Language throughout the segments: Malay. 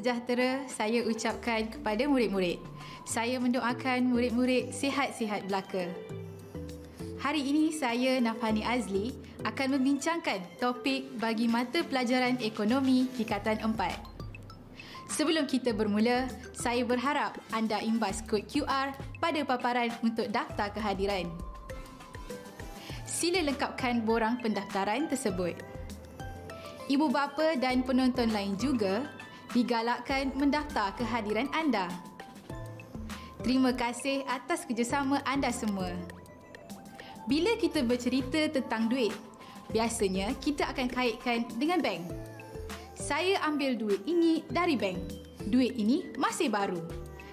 Sejahtera saya ucapkan kepada murid-murid. Saya mendoakan murid-murid sihat-sihat belaka. Hari ini saya Nafani Azli akan membincangkan topik bagi mata pelajaran ekonomi tingkatan 4. Sebelum kita bermula, saya berharap anda imbas kod QR pada paparan untuk daftar kehadiran. Sila lengkapkan borang pendaftaran tersebut. Ibu bapa dan penonton lain juga digalakkan mendaftar kehadiran anda. Terima kasih atas kerjasama anda semua. Bila kita bercerita tentang duit, biasanya kita akan kaitkan dengan bank. Saya ambil duit ini dari bank. Duit ini masih baru.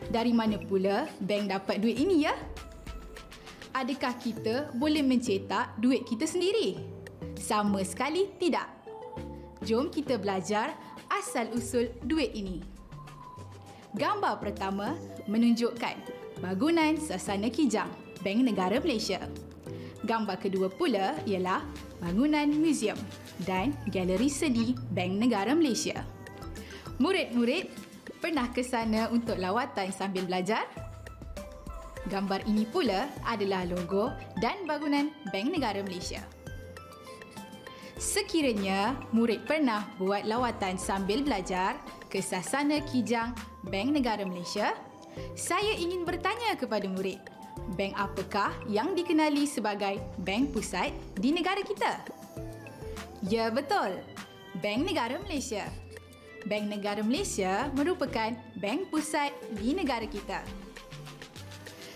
Dari mana pula bank dapat duit ini ya? Adakah kita boleh mencetak duit kita sendiri? Sama sekali tidak. Jom kita belajar asal-usul duit ini. Gambar pertama menunjukkan bangunan Sasana Kijang, Bank Negara Malaysia. Gambar kedua pula ialah bangunan muzium dan galeri seni Bank Negara Malaysia. Murid-murid, pernah ke sana untuk lawatan sambil belajar? Gambar ini pula adalah logo dan bangunan Bank Negara Malaysia. Sekiranya murid pernah buat lawatan sambil belajar ke Sasana Kijang Bank Negara Malaysia, saya ingin bertanya kepada murid, bank apakah yang dikenali sebagai bank pusat di negara kita? Ya, betul. Bank Negara Malaysia. Bank Negara Malaysia merupakan bank pusat di negara kita.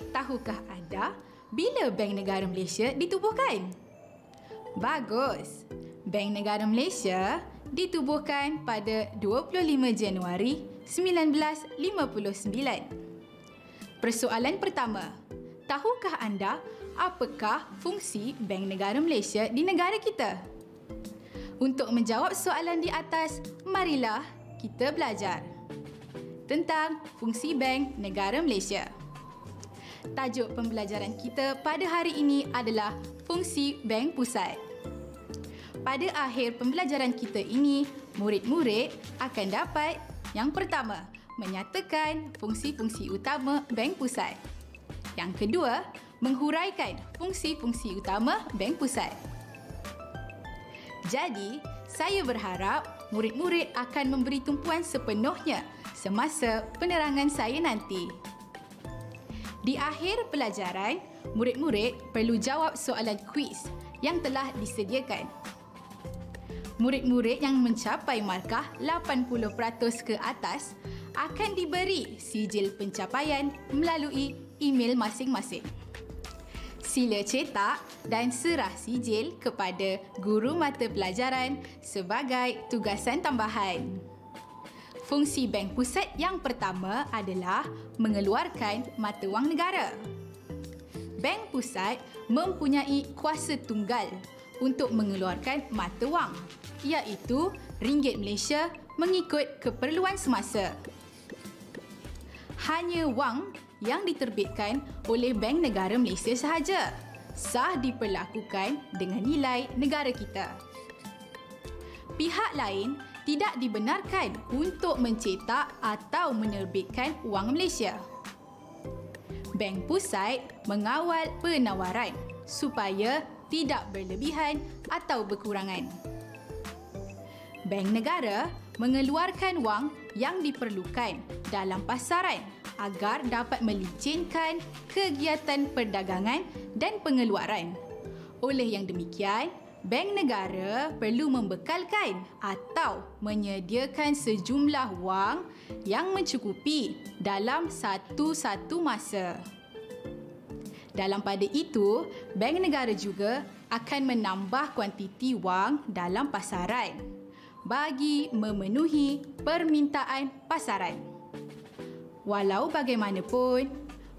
Tahukah anda bila Bank Negara Malaysia ditubuhkan? Bagus. Bank Negara Malaysia ditubuhkan pada 25 Januari 1959. Persoalan pertama. Tahukah anda apakah fungsi Bank Negara Malaysia di negara kita? Untuk menjawab soalan di atas, marilah kita belajar tentang fungsi Bank Negara Malaysia. Tajuk pembelajaran kita pada hari ini adalah fungsi Bank Pusat. Pada akhir pembelajaran kita ini, murid-murid akan dapat yang pertama, menyatakan fungsi-fungsi utama bank pusat. Yang kedua, menghuraikan fungsi-fungsi utama bank pusat. Jadi, saya berharap murid-murid akan memberi tumpuan sepenuhnya semasa penerangan saya nanti. Di akhir pelajaran, murid-murid perlu jawab soalan kuis yang telah disediakan murid-murid yang mencapai markah 80% ke atas akan diberi sijil pencapaian melalui email masing-masing. Sila cetak dan serah sijil kepada guru mata pelajaran sebagai tugasan tambahan. Fungsi bank pusat yang pertama adalah mengeluarkan mata wang negara. Bank pusat mempunyai kuasa tunggal untuk mengeluarkan mata wang iaitu ringgit Malaysia mengikut keperluan semasa. Hanya wang yang diterbitkan oleh Bank Negara Malaysia sahaja sah diperlakukan dengan nilai negara kita. Pihak lain tidak dibenarkan untuk mencetak atau menerbitkan wang Malaysia. Bank Pusat mengawal penawaran supaya tidak berlebihan atau berkurangan. Bank Negara mengeluarkan wang yang diperlukan dalam pasaran agar dapat melicinkan kegiatan perdagangan dan pengeluaran. Oleh yang demikian, Bank Negara perlu membekalkan atau menyediakan sejumlah wang yang mencukupi dalam satu-satu masa. Dalam pada itu, Bank Negara juga akan menambah kuantiti wang dalam pasaran bagi memenuhi permintaan pasaran. Walau bagaimanapun,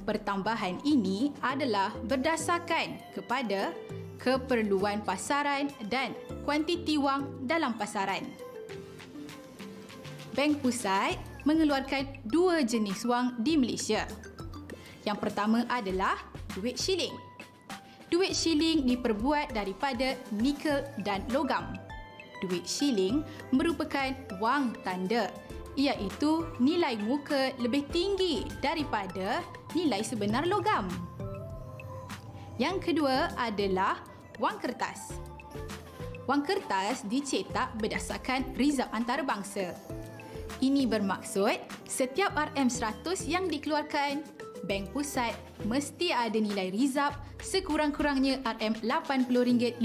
pertambahan ini adalah berdasarkan kepada keperluan pasaran dan kuantiti wang dalam pasaran. Bank Pusat mengeluarkan dua jenis wang di Malaysia. Yang pertama adalah duit shilling. Duit shilling diperbuat daripada nikel dan logam duit shilling merupakan wang tanda iaitu nilai muka lebih tinggi daripada nilai sebenar logam. Yang kedua adalah wang kertas. Wang kertas dicetak berdasarkan rizab antarabangsa. Ini bermaksud setiap RM100 yang dikeluarkan, Bank Pusat mesti ada nilai rizab sekurang-kurangnya RM80.59.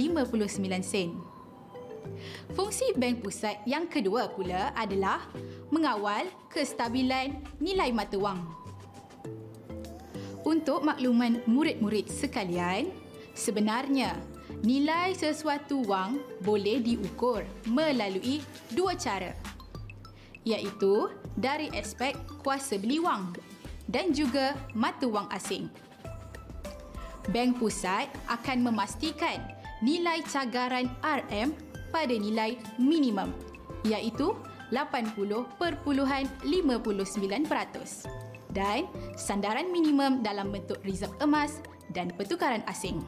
Fungsi Bank Pusat yang kedua pula adalah mengawal kestabilan nilai mata wang. Untuk makluman murid-murid sekalian, sebenarnya nilai sesuatu wang boleh diukur melalui dua cara iaitu dari aspek kuasa beli wang dan juga mata wang asing. Bank Pusat akan memastikan nilai cagaran RM pada nilai minimum iaitu 80.59% dan sandaran minimum dalam bentuk rizab emas dan pertukaran asing.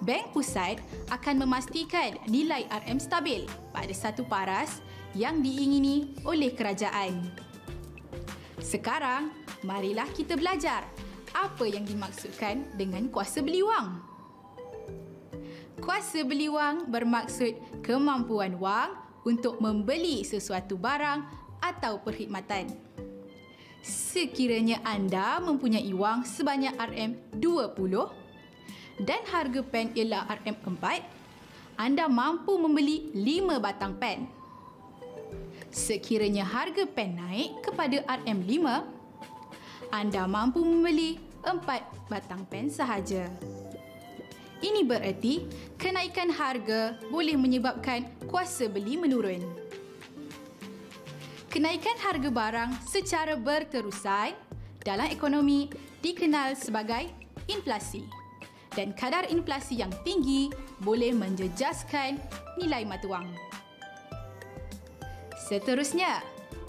Bank Pusat akan memastikan nilai RM stabil pada satu paras yang diingini oleh kerajaan. Sekarang, marilah kita belajar apa yang dimaksudkan dengan kuasa beli wang. Kuasa beli wang bermaksud kemampuan wang untuk membeli sesuatu barang atau perkhidmatan. Sekiranya anda mempunyai wang sebanyak RM20 dan harga pen ialah RM4, anda mampu membeli 5 batang pen. Sekiranya harga pen naik kepada RM5, anda mampu membeli 4 batang pen sahaja. Ini bererti kenaikan harga boleh menyebabkan kuasa beli menurun. Kenaikan harga barang secara berterusan dalam ekonomi dikenal sebagai inflasi dan kadar inflasi yang tinggi boleh menjejaskan nilai mata wang. Seterusnya,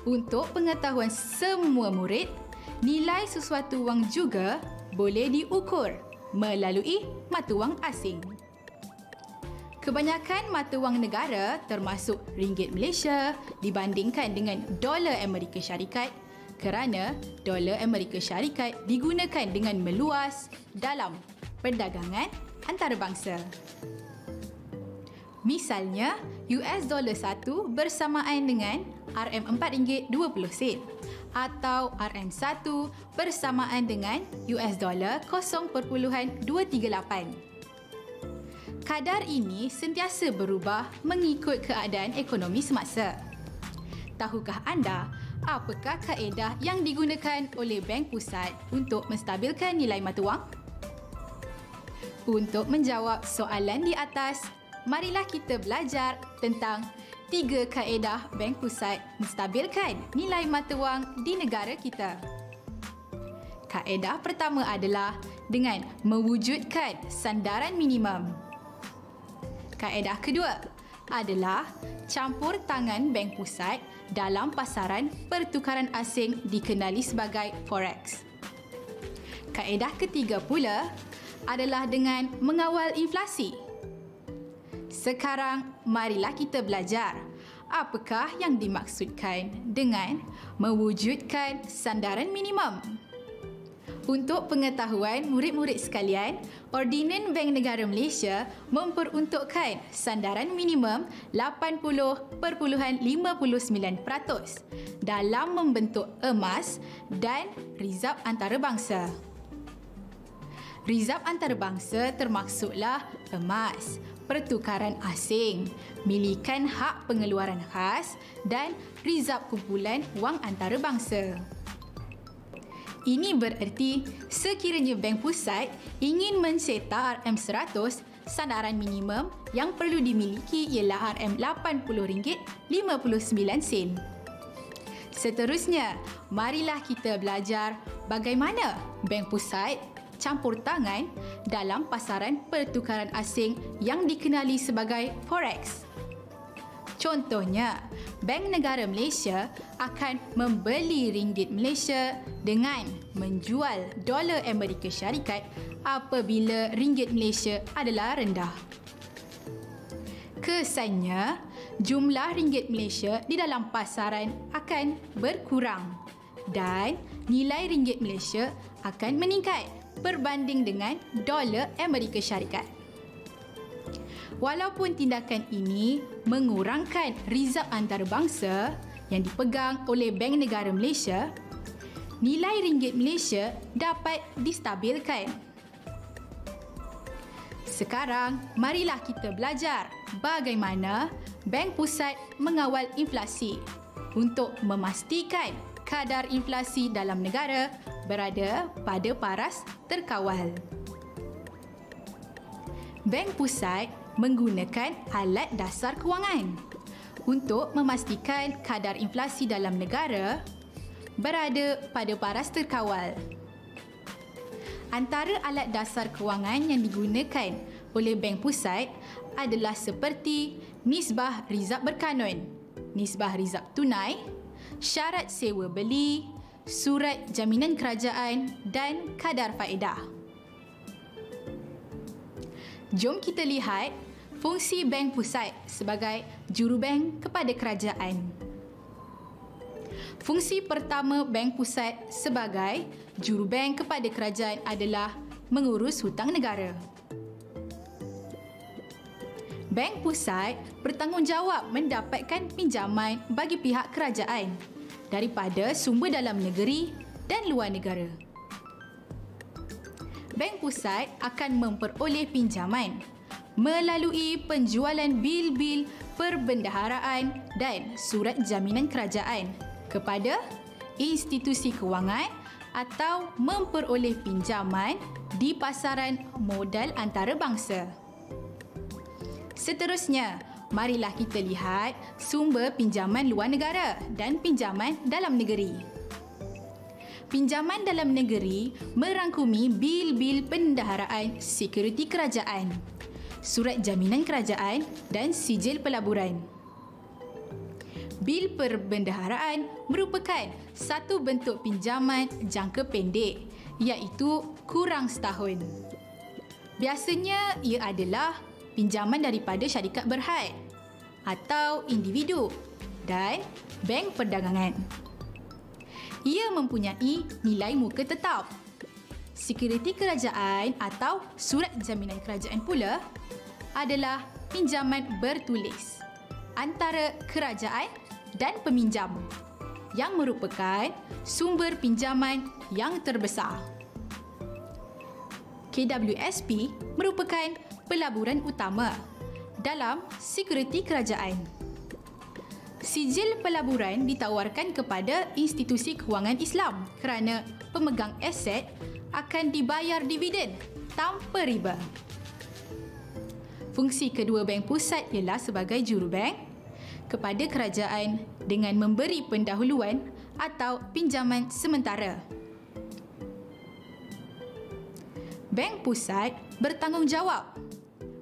untuk pengetahuan semua murid, nilai sesuatu wang juga boleh diukur melalui mata wang asing. Kebanyakan mata wang negara termasuk ringgit Malaysia dibandingkan dengan dolar Amerika Syarikat kerana dolar Amerika Syarikat digunakan dengan meluas dalam perdagangan antarabangsa. Misalnya, US dollar 1 bersamaan dengan RM4.20 atau RM1 bersamaan dengan US dollar 0.238. Kadar ini sentiasa berubah mengikut keadaan ekonomi semasa. Tahukah anda apakah kaedah yang digunakan oleh Bank Pusat untuk menstabilkan nilai mata wang? Untuk menjawab soalan di atas, marilah kita belajar tentang tiga kaedah Bank Pusat menstabilkan nilai mata wang di negara kita. Kaedah pertama adalah dengan mewujudkan sandaran minimum. Kaedah kedua adalah campur tangan Bank Pusat dalam pasaran pertukaran asing dikenali sebagai forex. Kaedah ketiga pula adalah dengan mengawal inflasi. Sekarang, marilah kita belajar apakah yang dimaksudkan dengan mewujudkan sandaran minimum. Untuk pengetahuan murid-murid sekalian, Ordinan Bank Negara Malaysia memperuntukkan sandaran minimum 80.59% dalam membentuk emas dan rizab antarabangsa. Rizab antarabangsa termaksudlah emas, pertukaran asing, milikan hak pengeluaran khas dan rizab kumpulan wang antarabangsa. Ini bererti sekiranya Bank Pusat ingin mencetak RM100, sandaran minimum yang perlu dimiliki ialah RM80.59. Seterusnya, marilah kita belajar bagaimana Bank Pusat campur tangan dalam pasaran pertukaran asing yang dikenali sebagai forex. Contohnya, Bank Negara Malaysia akan membeli ringgit Malaysia dengan menjual dolar Amerika Syarikat apabila ringgit Malaysia adalah rendah. Kesannya, jumlah ringgit Malaysia di dalam pasaran akan berkurang dan nilai ringgit Malaysia akan meningkat berbanding dengan dolar Amerika Syarikat. Walaupun tindakan ini mengurangkan rizab antarabangsa yang dipegang oleh Bank Negara Malaysia, nilai ringgit Malaysia dapat distabilkan. Sekarang, marilah kita belajar bagaimana Bank Pusat mengawal inflasi untuk memastikan kadar inflasi dalam negara berada pada paras terkawal. Bank Pusat menggunakan alat dasar kewangan untuk memastikan kadar inflasi dalam negara berada pada paras terkawal. Antara alat dasar kewangan yang digunakan oleh Bank Pusat adalah seperti nisbah rizab berkanun, nisbah rizab tunai, syarat sewa beli, surat jaminan kerajaan dan kadar faedah. Jom kita lihat fungsi bank pusat sebagai jurubank kepada kerajaan. Fungsi pertama bank pusat sebagai jurubank kepada kerajaan adalah mengurus hutang negara. Bank pusat bertanggungjawab mendapatkan pinjaman bagi pihak kerajaan daripada sumber dalam negeri dan luar negara. Bank Pusat akan memperoleh pinjaman melalui penjualan bil-bil perbendaharaan dan surat jaminan kerajaan kepada institusi kewangan atau memperoleh pinjaman di pasaran modal antarabangsa. Seterusnya, marilah kita lihat sumber pinjaman luar negara dan pinjaman dalam negeri pinjaman dalam negeri merangkumi bil-bil pendaharaan sekuriti kerajaan, surat jaminan kerajaan dan sijil pelaburan. Bil perbendaharaan merupakan satu bentuk pinjaman jangka pendek iaitu kurang setahun. Biasanya ia adalah pinjaman daripada syarikat berhad atau individu dan bank perdagangan ia mempunyai nilai muka tetap. Sekuriti kerajaan atau surat jaminan kerajaan pula adalah pinjaman bertulis antara kerajaan dan peminjam yang merupakan sumber pinjaman yang terbesar. KWSP merupakan pelaburan utama dalam sekuriti kerajaan. Sijil pelaburan ditawarkan kepada institusi kewangan Islam kerana pemegang aset akan dibayar dividen tanpa riba. Fungsi kedua bank pusat ialah sebagai jurubank kepada kerajaan dengan memberi pendahuluan atau pinjaman sementara. Bank pusat bertanggungjawab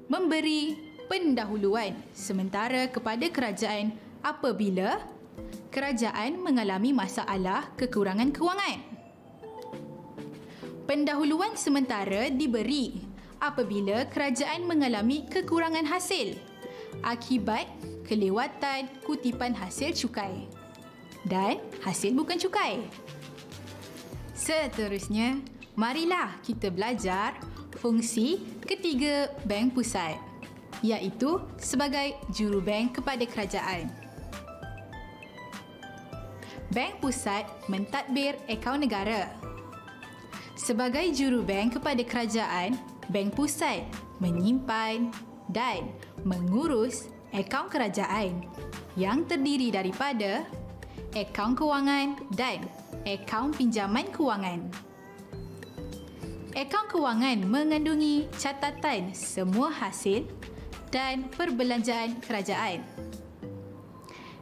memberi pendahuluan sementara kepada kerajaan apabila kerajaan mengalami masalah kekurangan kewangan. Pendahuluan sementara diberi apabila kerajaan mengalami kekurangan hasil akibat kelewatan kutipan hasil cukai dan hasil bukan cukai. Seterusnya, marilah kita belajar fungsi ketiga bank pusat iaitu sebagai jurubank kepada kerajaan. Bank Pusat mentadbir akaun negara. Sebagai jurubank kepada kerajaan, Bank Pusat menyimpan dan mengurus akaun kerajaan yang terdiri daripada akaun kewangan dan akaun pinjaman kewangan. Akaun kewangan mengandungi catatan semua hasil dan perbelanjaan kerajaan.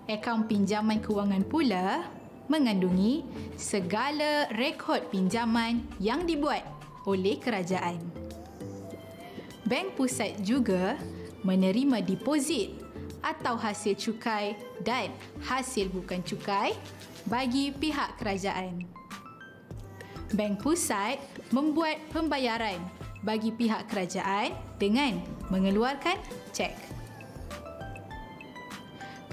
Akaun pinjaman kewangan pula mengandungi segala rekod pinjaman yang dibuat oleh kerajaan. Bank Pusat juga menerima deposit atau hasil cukai dan hasil bukan cukai bagi pihak kerajaan. Bank Pusat membuat pembayaran bagi pihak kerajaan dengan mengeluarkan cek.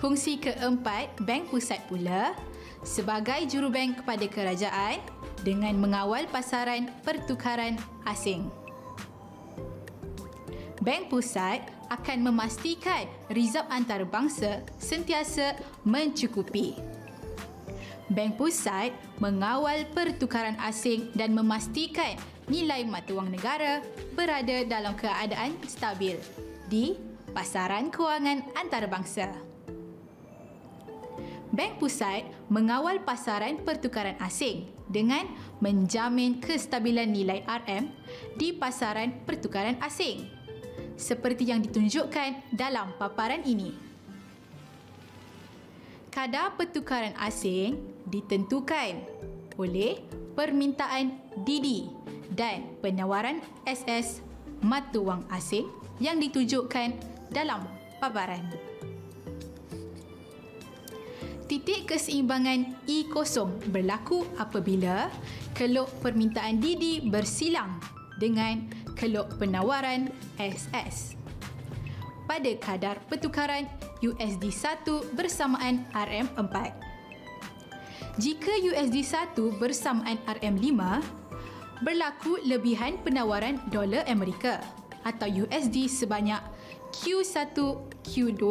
Fungsi keempat, Bank Pusat pula sebagai jurubank kepada kerajaan dengan mengawal pasaran pertukaran asing. Bank Pusat akan memastikan rizab antarabangsa sentiasa mencukupi. Bank Pusat mengawal pertukaran asing dan memastikan nilai mata wang negara berada dalam keadaan stabil di pasaran kewangan antarabangsa. Bank Pusat mengawal pasaran pertukaran asing dengan menjamin kestabilan nilai RM di pasaran pertukaran asing seperti yang ditunjukkan dalam paparan ini. Kadar pertukaran asing ditentukan oleh permintaan DD dan penawaran SS mata wang asing yang ditunjukkan dalam paparan. Titik keseimbangan E0 berlaku apabila keluk permintaan DD bersilang dengan keluk penawaran SS. Pada kadar pertukaran USD 1 bersamaan RM4. Jika USD 1 bersamaan RM5, berlaku lebihan penawaran dolar Amerika atau USD sebanyak Q1 Q2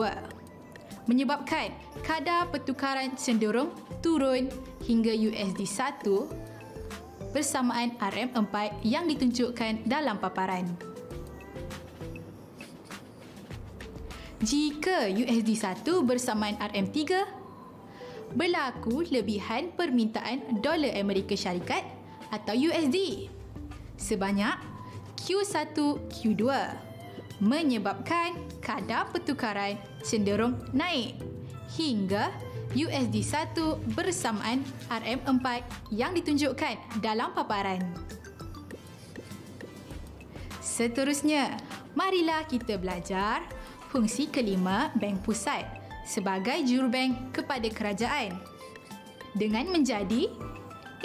menyebabkan kadar pertukaran cenderung turun hingga USD 1 bersamaan RM4 yang ditunjukkan dalam paparan. Jika USD 1 bersamaan RM3, berlaku lebihan permintaan dolar Amerika Syarikat atau USD sebanyak Q1 Q2 menyebabkan kadar pertukaran cenderung naik hingga USD 1 bersamaan RM4 yang ditunjukkan dalam paparan. Seterusnya, marilah kita belajar fungsi kelima Bank Pusat sebagai jurubank kepada kerajaan dengan menjadi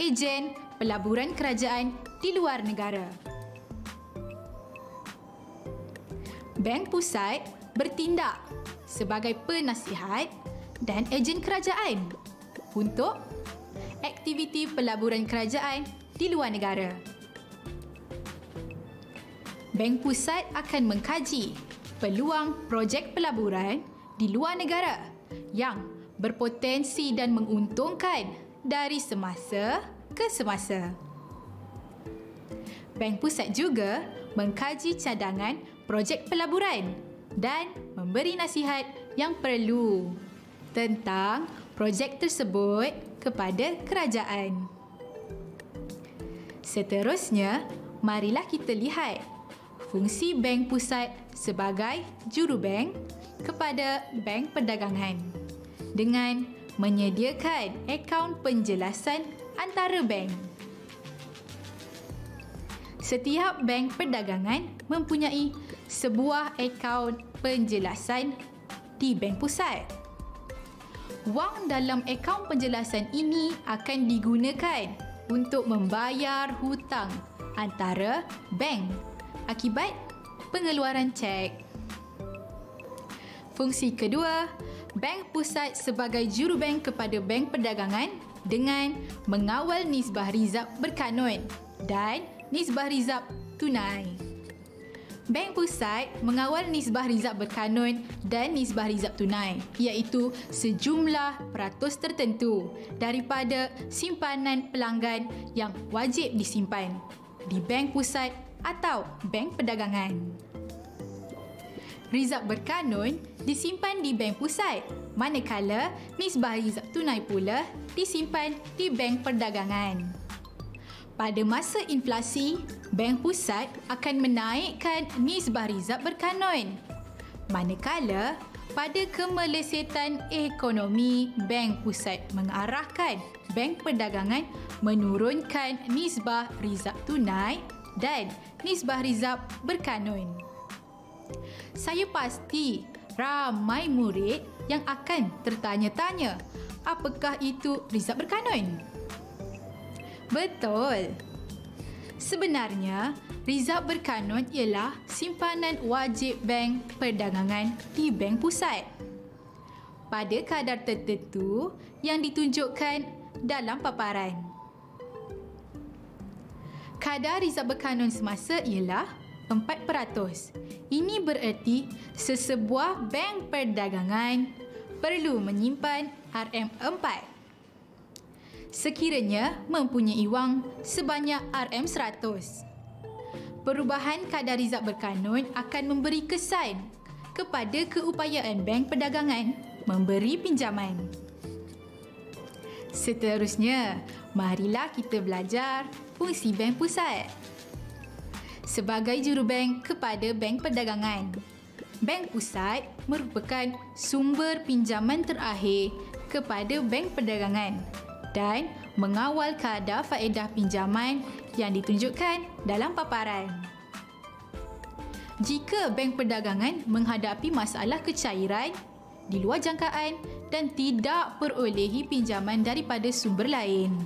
ejen pelaburan kerajaan di luar negara. Bank Pusat bertindak sebagai penasihat dan ejen kerajaan untuk aktiviti pelaburan kerajaan di luar negara. Bank Pusat akan mengkaji peluang projek pelaburan di luar negara yang berpotensi dan menguntungkan dari semasa ke semasa. Bank Pusat juga mengkaji cadangan projek pelaburan dan memberi nasihat yang perlu tentang projek tersebut kepada kerajaan. Seterusnya, marilah kita lihat fungsi bank pusat sebagai jurubank kepada bank perdagangan dengan menyediakan akaun penjelasan antara bank. Setiap bank perdagangan mempunyai sebuah akaun penjelasan di bank pusat wang dalam akaun penjelasan ini akan digunakan untuk membayar hutang antara bank akibat pengeluaran cek. Fungsi kedua, bank pusat sebagai jurubank kepada bank perdagangan dengan mengawal nisbah rizab berkanun dan nisbah rizab tunai. Bank Pusat mengawal nisbah rizab berkanun dan nisbah rizab tunai iaitu sejumlah peratus tertentu daripada simpanan pelanggan yang wajib disimpan di Bank Pusat atau Bank Perdagangan. Rizab berkanun disimpan di Bank Pusat manakala nisbah rizab tunai pula disimpan di Bank Perdagangan. Pada masa inflasi, Bank Pusat akan menaikkan nisbah rizab berkanun. Manakala, pada kemelesetan ekonomi, Bank Pusat mengarahkan Bank Perdagangan menurunkan nisbah rizab tunai dan nisbah rizab berkanun. Saya pasti ramai murid yang akan tertanya-tanya apakah itu rizab berkanun? Betul. Sebenarnya, rizab berkanun ialah simpanan wajib bank perdagangan di bank pusat. pada kadar tertentu yang ditunjukkan dalam paparan. Kadar rizab berkanun semasa ialah 4%. Ini bererti sesebuah bank perdagangan perlu menyimpan RM4. Sekiranya mempunyai wang sebanyak RM100. Perubahan kadar rizab berkanun akan memberi kesan kepada keupayaan bank perdagangan memberi pinjaman. Seterusnya, marilah kita belajar fungsi bank pusat. Sebagai jurubank kepada bank perdagangan, bank pusat merupakan sumber pinjaman terakhir kepada bank perdagangan dan mengawal kadar faedah pinjaman yang ditunjukkan dalam paparan. Jika bank perdagangan menghadapi masalah kecairan di luar jangkaan dan tidak perolehi pinjaman daripada sumber lain.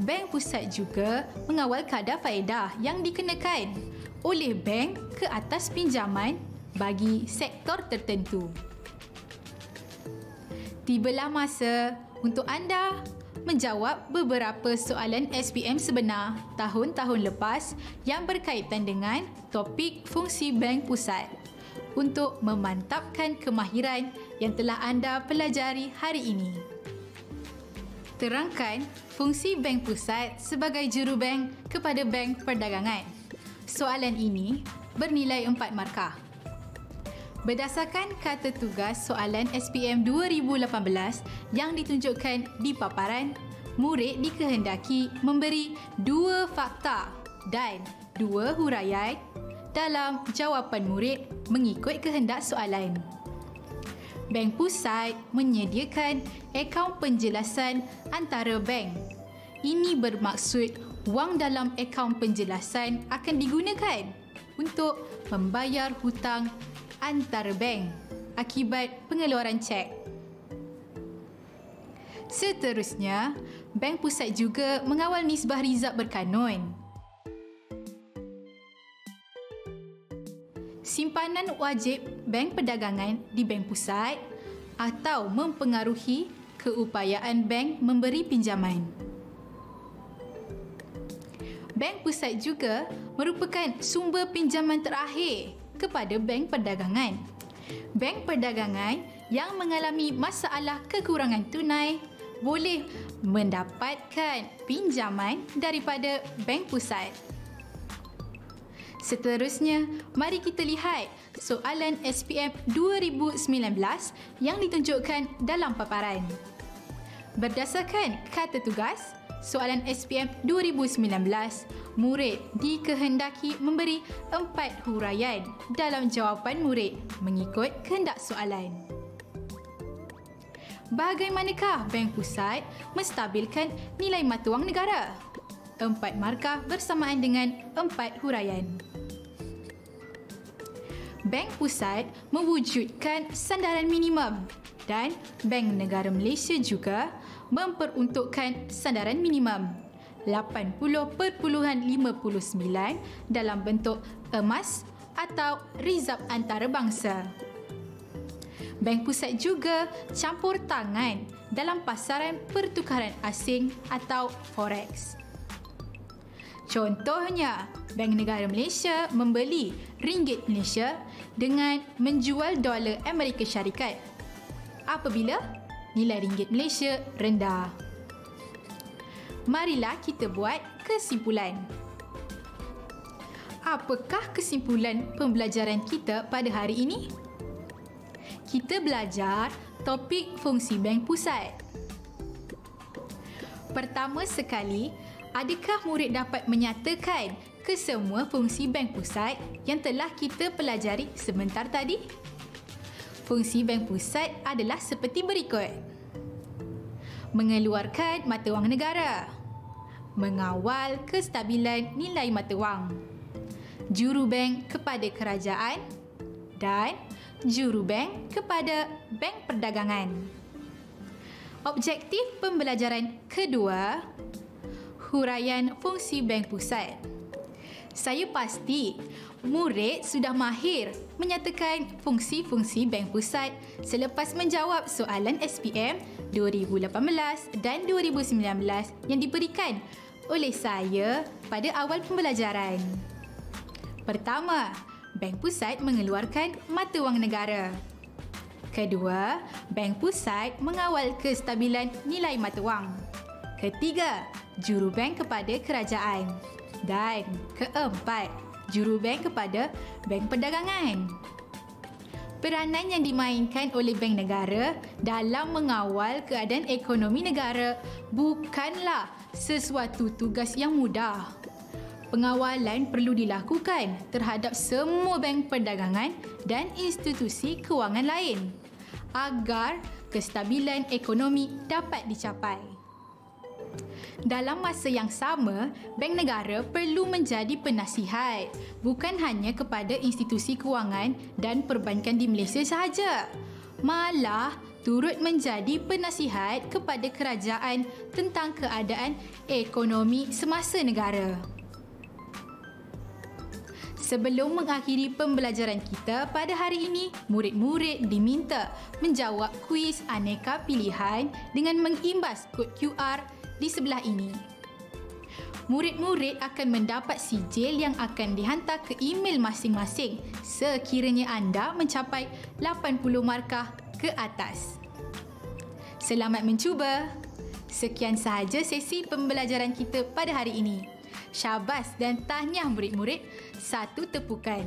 Bank Pusat juga mengawal kadar faedah yang dikenakan oleh bank ke atas pinjaman bagi sektor tertentu. Tibalah masa untuk anda menjawab beberapa soalan SPM sebenar tahun-tahun lepas yang berkaitan dengan topik fungsi bank pusat untuk memantapkan kemahiran yang telah anda pelajari hari ini. Terangkan fungsi bank pusat sebagai jurubank kepada bank perdagangan. Soalan ini bernilai 4 markah. Berdasarkan kata tugas soalan SPM 2018 yang ditunjukkan di paparan, murid dikehendaki memberi dua fakta dan dua huraian dalam jawapan murid mengikut kehendak soalan. Bank Pusat menyediakan akaun penjelasan antara bank. Ini bermaksud wang dalam akaun penjelasan akan digunakan untuk membayar hutang antara bank akibat pengeluaran cek. Seterusnya, Bank Pusat juga mengawal nisbah rizab berkanun. Simpanan wajib bank perdagangan di bank pusat atau mempengaruhi keupayaan bank memberi pinjaman. Bank pusat juga merupakan sumber pinjaman terakhir kepada bank perdagangan. Bank perdagangan yang mengalami masalah kekurangan tunai boleh mendapatkan pinjaman daripada bank pusat. Seterusnya, mari kita lihat soalan SPM 2019 yang ditunjukkan dalam paparan. Berdasarkan kata tugas, soalan SPM 2019, murid dikehendaki memberi empat huraian dalam jawapan murid mengikut kehendak soalan. Bagaimanakah Bank Pusat menstabilkan nilai mata wang negara? Empat markah bersamaan dengan empat huraian. Bank Pusat mewujudkan sandaran minimum dan Bank Negara Malaysia juga memperuntukkan sandaran minimum 80.59 dalam bentuk emas atau rizab antarabangsa. Bank Pusat juga campur tangan dalam pasaran pertukaran asing atau forex. Contohnya, Bank Negara Malaysia membeli ringgit Malaysia dengan menjual dolar Amerika Syarikat apabila nilai ringgit Malaysia rendah. Marilah kita buat kesimpulan. Apakah kesimpulan pembelajaran kita pada hari ini? Kita belajar topik fungsi bank pusat. Pertama sekali, adakah murid dapat menyatakan kesemua fungsi bank pusat yang telah kita pelajari sebentar tadi? Fungsi bank pusat adalah seperti berikut. Mengeluarkan mata wang negara. Mengawal kestabilan nilai mata wang. Juru bank kepada kerajaan dan juru bank kepada bank perdagangan. Objektif pembelajaran kedua, huraian fungsi bank pusat. Saya pasti murid sudah mahir menyatakan fungsi-fungsi Bank Pusat selepas menjawab soalan SPM 2018 dan 2019 yang diberikan oleh saya pada awal pembelajaran. Pertama, Bank Pusat mengeluarkan mata wang negara. Kedua, Bank Pusat mengawal kestabilan nilai mata wang. Ketiga, jurubank kepada kerajaan. Dan keempat, jurubank kepada bank perdagangan. Peranan yang dimainkan oleh bank negara dalam mengawal keadaan ekonomi negara bukanlah sesuatu tugas yang mudah. Pengawalan perlu dilakukan terhadap semua bank perdagangan dan institusi kewangan lain agar kestabilan ekonomi dapat dicapai. Dalam masa yang sama, bank negara perlu menjadi penasihat bukan hanya kepada institusi kewangan dan perbankan di Malaysia sahaja. Malah turut menjadi penasihat kepada kerajaan tentang keadaan ekonomi semasa negara. Sebelum mengakhiri pembelajaran kita pada hari ini, murid-murid diminta menjawab kuis aneka pilihan dengan mengimbas kod QR di sebelah ini. Murid-murid akan mendapat sijil yang akan dihantar ke email masing-masing sekiranya anda mencapai 80 markah ke atas. Selamat mencuba. Sekian sahaja sesi pembelajaran kita pada hari ini. Syabas dan tahniah murid-murid. Satu tepukan.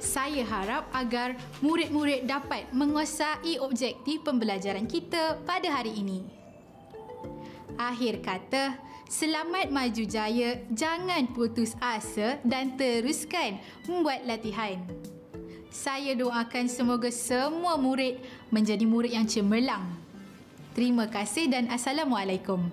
Saya harap agar murid-murid dapat menguasai objektif pembelajaran kita pada hari ini. Akhir kata, selamat maju jaya, jangan putus asa dan teruskan membuat latihan. Saya doakan semoga semua murid menjadi murid yang cemerlang. Terima kasih dan Assalamualaikum.